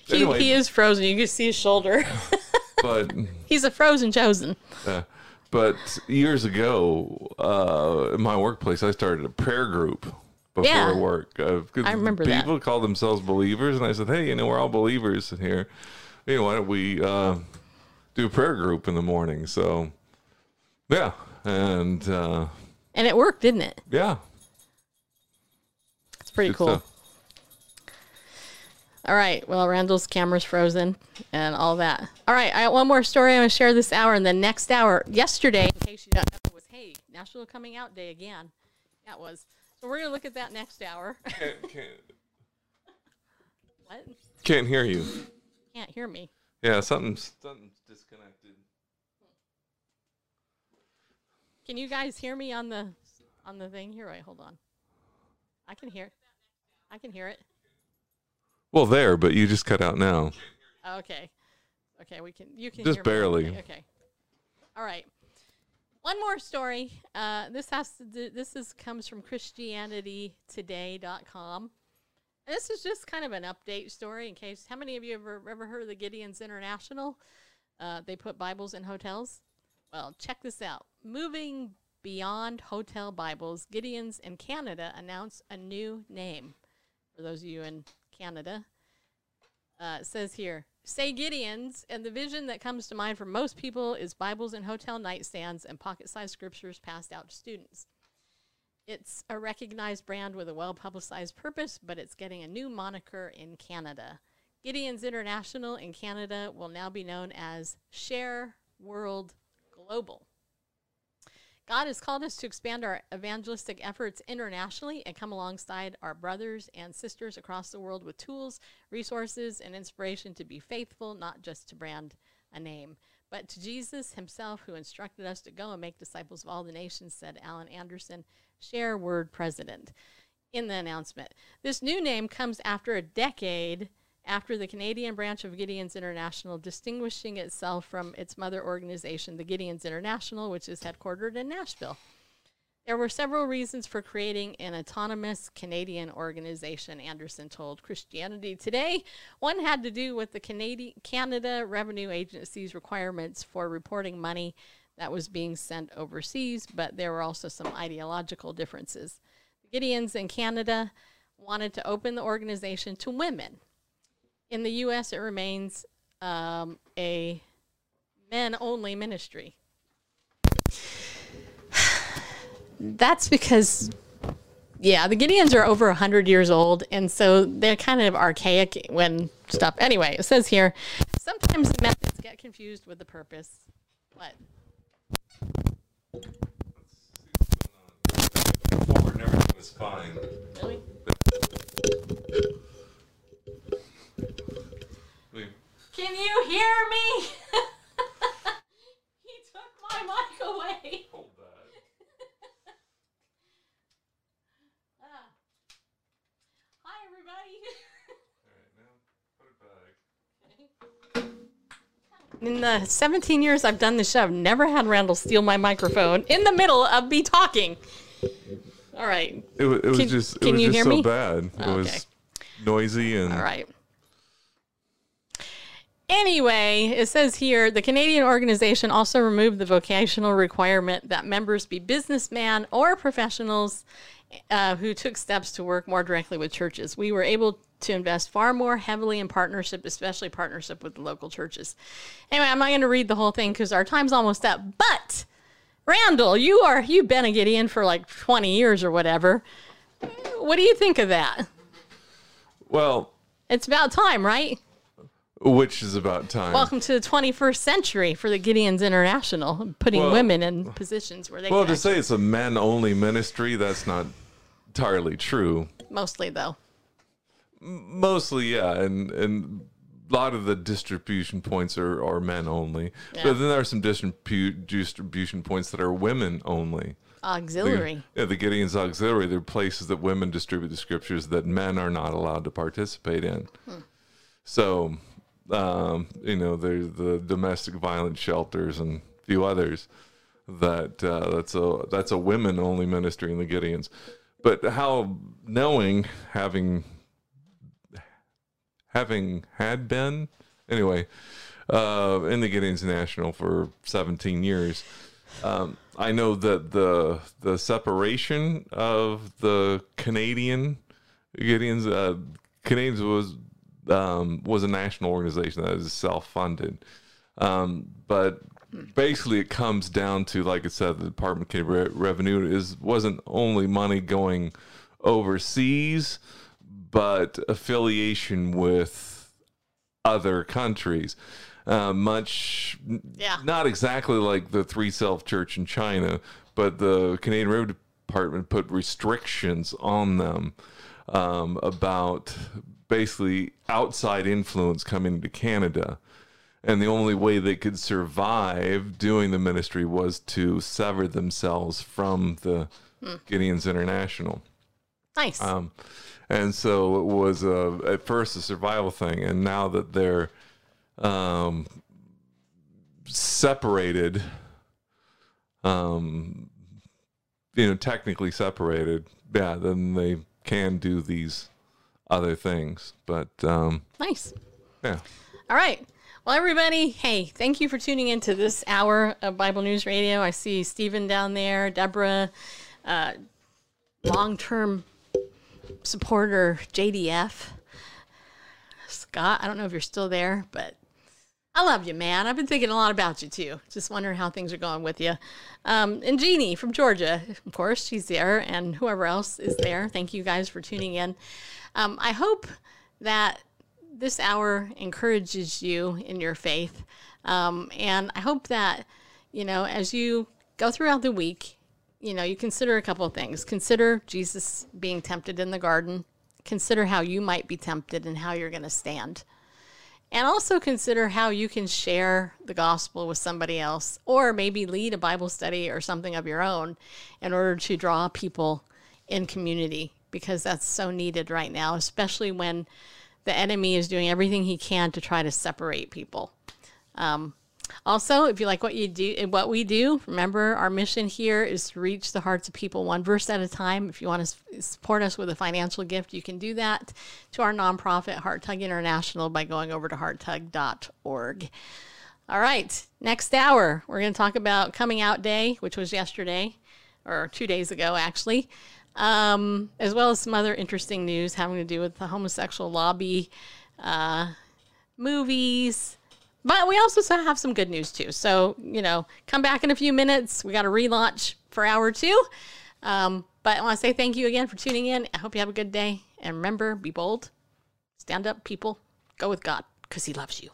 He, anyway, he is frozen. You can see his shoulder. but He's a frozen chosen. uh, but years ago, uh, in my workplace, I started a prayer group before Yeah. work. Uh, I remember that. people call themselves believers, and I said, "Hey, you know, we're all believers in here. You know, why don't we uh, do a prayer group in the morning?" So, yeah, and uh, And it worked, didn't it? yeah, It's pretty good cool. stuff. All right. Well, Randall's camera's frozen and all that. All right. I got one more story I want to share this hour. And the next hour, yesterday, in case you don't know, was hey, National Coming Out Day again. That was. So we're going to look at that next hour. Can't, can't, what? can't hear you. Can't hear me. Yeah, something's something's disconnected. Can you guys hear me on the on the thing here? Wait, hold on. I can hear. I can hear it. Well, there, but you just cut out now. Okay. Okay, we can. You can Just hear barely. Okay, okay. All right. One more story. Uh, this has to do, this is comes from ChristianityToday.com. And this is just kind of an update story in case. How many of you ever ever heard of the Gideons International? Uh, they put Bibles in hotels. Well, check this out. Moving beyond hotel Bibles, Gideons in Canada announced a new name. For those of you in Canada, uh, says here, say Gideons, and the vision that comes to mind for most people is Bibles in hotel nightstands and pocket sized scriptures passed out to students. It's a recognized brand with a well publicized purpose, but it's getting a new moniker in Canada. Gideons International in Canada will now be known as Share Word Global. God has called us to expand our evangelistic efforts internationally and come alongside our brothers and sisters across the world with tools, resources, and inspiration to be faithful, not just to brand a name, but to Jesus himself, who instructed us to go and make disciples of all the nations, said Alan Anderson, share word president, in the announcement. This new name comes after a decade after the Canadian branch of Gideons International, distinguishing itself from its mother organization, the Gideons International, which is headquartered in Nashville. There were several reasons for creating an autonomous Canadian organization, Anderson told Christianity Today. One had to do with the Canadi- Canada Revenue Agency's requirements for reporting money that was being sent overseas, but there were also some ideological differences. The Gideons in Canada wanted to open the organization to women. In the U.S., it remains um, a men only ministry. That's because, yeah, the Gideons are over 100 years old, and so they're kind of archaic when stuff. Anyway, it says here sometimes the methods get confused with the purpose. What? Forward and everything was fine. Really? Can you hear me? he took my mic away. Hold that. Ah. Hi, everybody. All right, now put it back. In the 17 years I've done the show, I've never had Randall steal my microphone in the middle of me talking. All right. It, it was Can- just it was just so me? bad. It Okay. was noisy and All right. Anyway, it says here the Canadian organization also removed the vocational requirement that members be businessmen or professionals uh, who took steps to work more directly with churches. We were able to invest far more heavily in partnership, especially partnership with the local churches. Anyway, I'm not going to read the whole thing because our time's almost up. But Randall, you are you've been a Gideon for like 20 years or whatever. What do you think of that? well, It's about time, right? Which is about time. Welcome to the 21st century for the Gideons International, putting Well- women in positions where they well, to say it's a men only ministry, that's not entirely true. mostly though. Mostly, yeah, and and a lot of the distribution points are, are men only. Yeah. But then there are some distribu- distribution points that are women only. Auxiliary. Yeah, the Gideon's Auxiliary, they're places that women distribute the scriptures that men are not allowed to participate in. Hmm. So, um, you know, there's the domestic violence shelters and a few others that uh, that's a that's a women only ministry in the Gideons. But how knowing having having had been anyway uh, in the Gideons National for 17 years. Um, I know that the the separation of the Canadian Gideons uh, Canadians was um, was a national organization that is self funded, um, but basically it comes down to like I said, the Department of Re- Revenue is wasn't only money going overseas, but affiliation with other countries. Uh, much, Yeah. not exactly like the Three Self Church in China, but the Canadian Revenue Department put restrictions on them um, about basically outside influence coming to Canada. And the only way they could survive doing the ministry was to sever themselves from the Gideons International. Nice. Um, and so it was a, at first a survival thing, and now that they're um, separated, um, you know, technically separated, yeah, then they can do these other things. But um, nice. yeah, All right. Well, everybody, hey, thank you for tuning into this hour of Bible News Radio. I see Stephen down there, Deborah, uh, long term supporter JDF, Scott. I don't know if you're still there, but I love you, man. I've been thinking a lot about you too. Just wondering how things are going with you. Um, and Jeannie from Georgia, of course, she's there, and whoever else is there. Thank you guys for tuning in. Um, I hope that this hour encourages you in your faith. Um, and I hope that, you know, as you go throughout the week, you know, you consider a couple of things. Consider Jesus being tempted in the garden. Consider how you might be tempted and how you're going to stand. And also consider how you can share the gospel with somebody else or maybe lead a Bible study or something of your own in order to draw people in community because that's so needed right now, especially when the enemy is doing everything he can to try to separate people. Um, also, if you like what you do, what we do, remember our mission here is to reach the hearts of people one verse at a time. If you want to support us with a financial gift, you can do that to our nonprofit Heart Tug International by going over to hearttug.org. All right, next hour we're going to talk about Coming Out Day, which was yesterday or two days ago, actually, um, as well as some other interesting news having to do with the homosexual lobby, uh, movies. But we also have some good news too. So, you know, come back in a few minutes. We got a relaunch for hour two. Um, but I want to say thank you again for tuning in. I hope you have a good day. And remember, be bold, stand up, people, go with God because He loves you.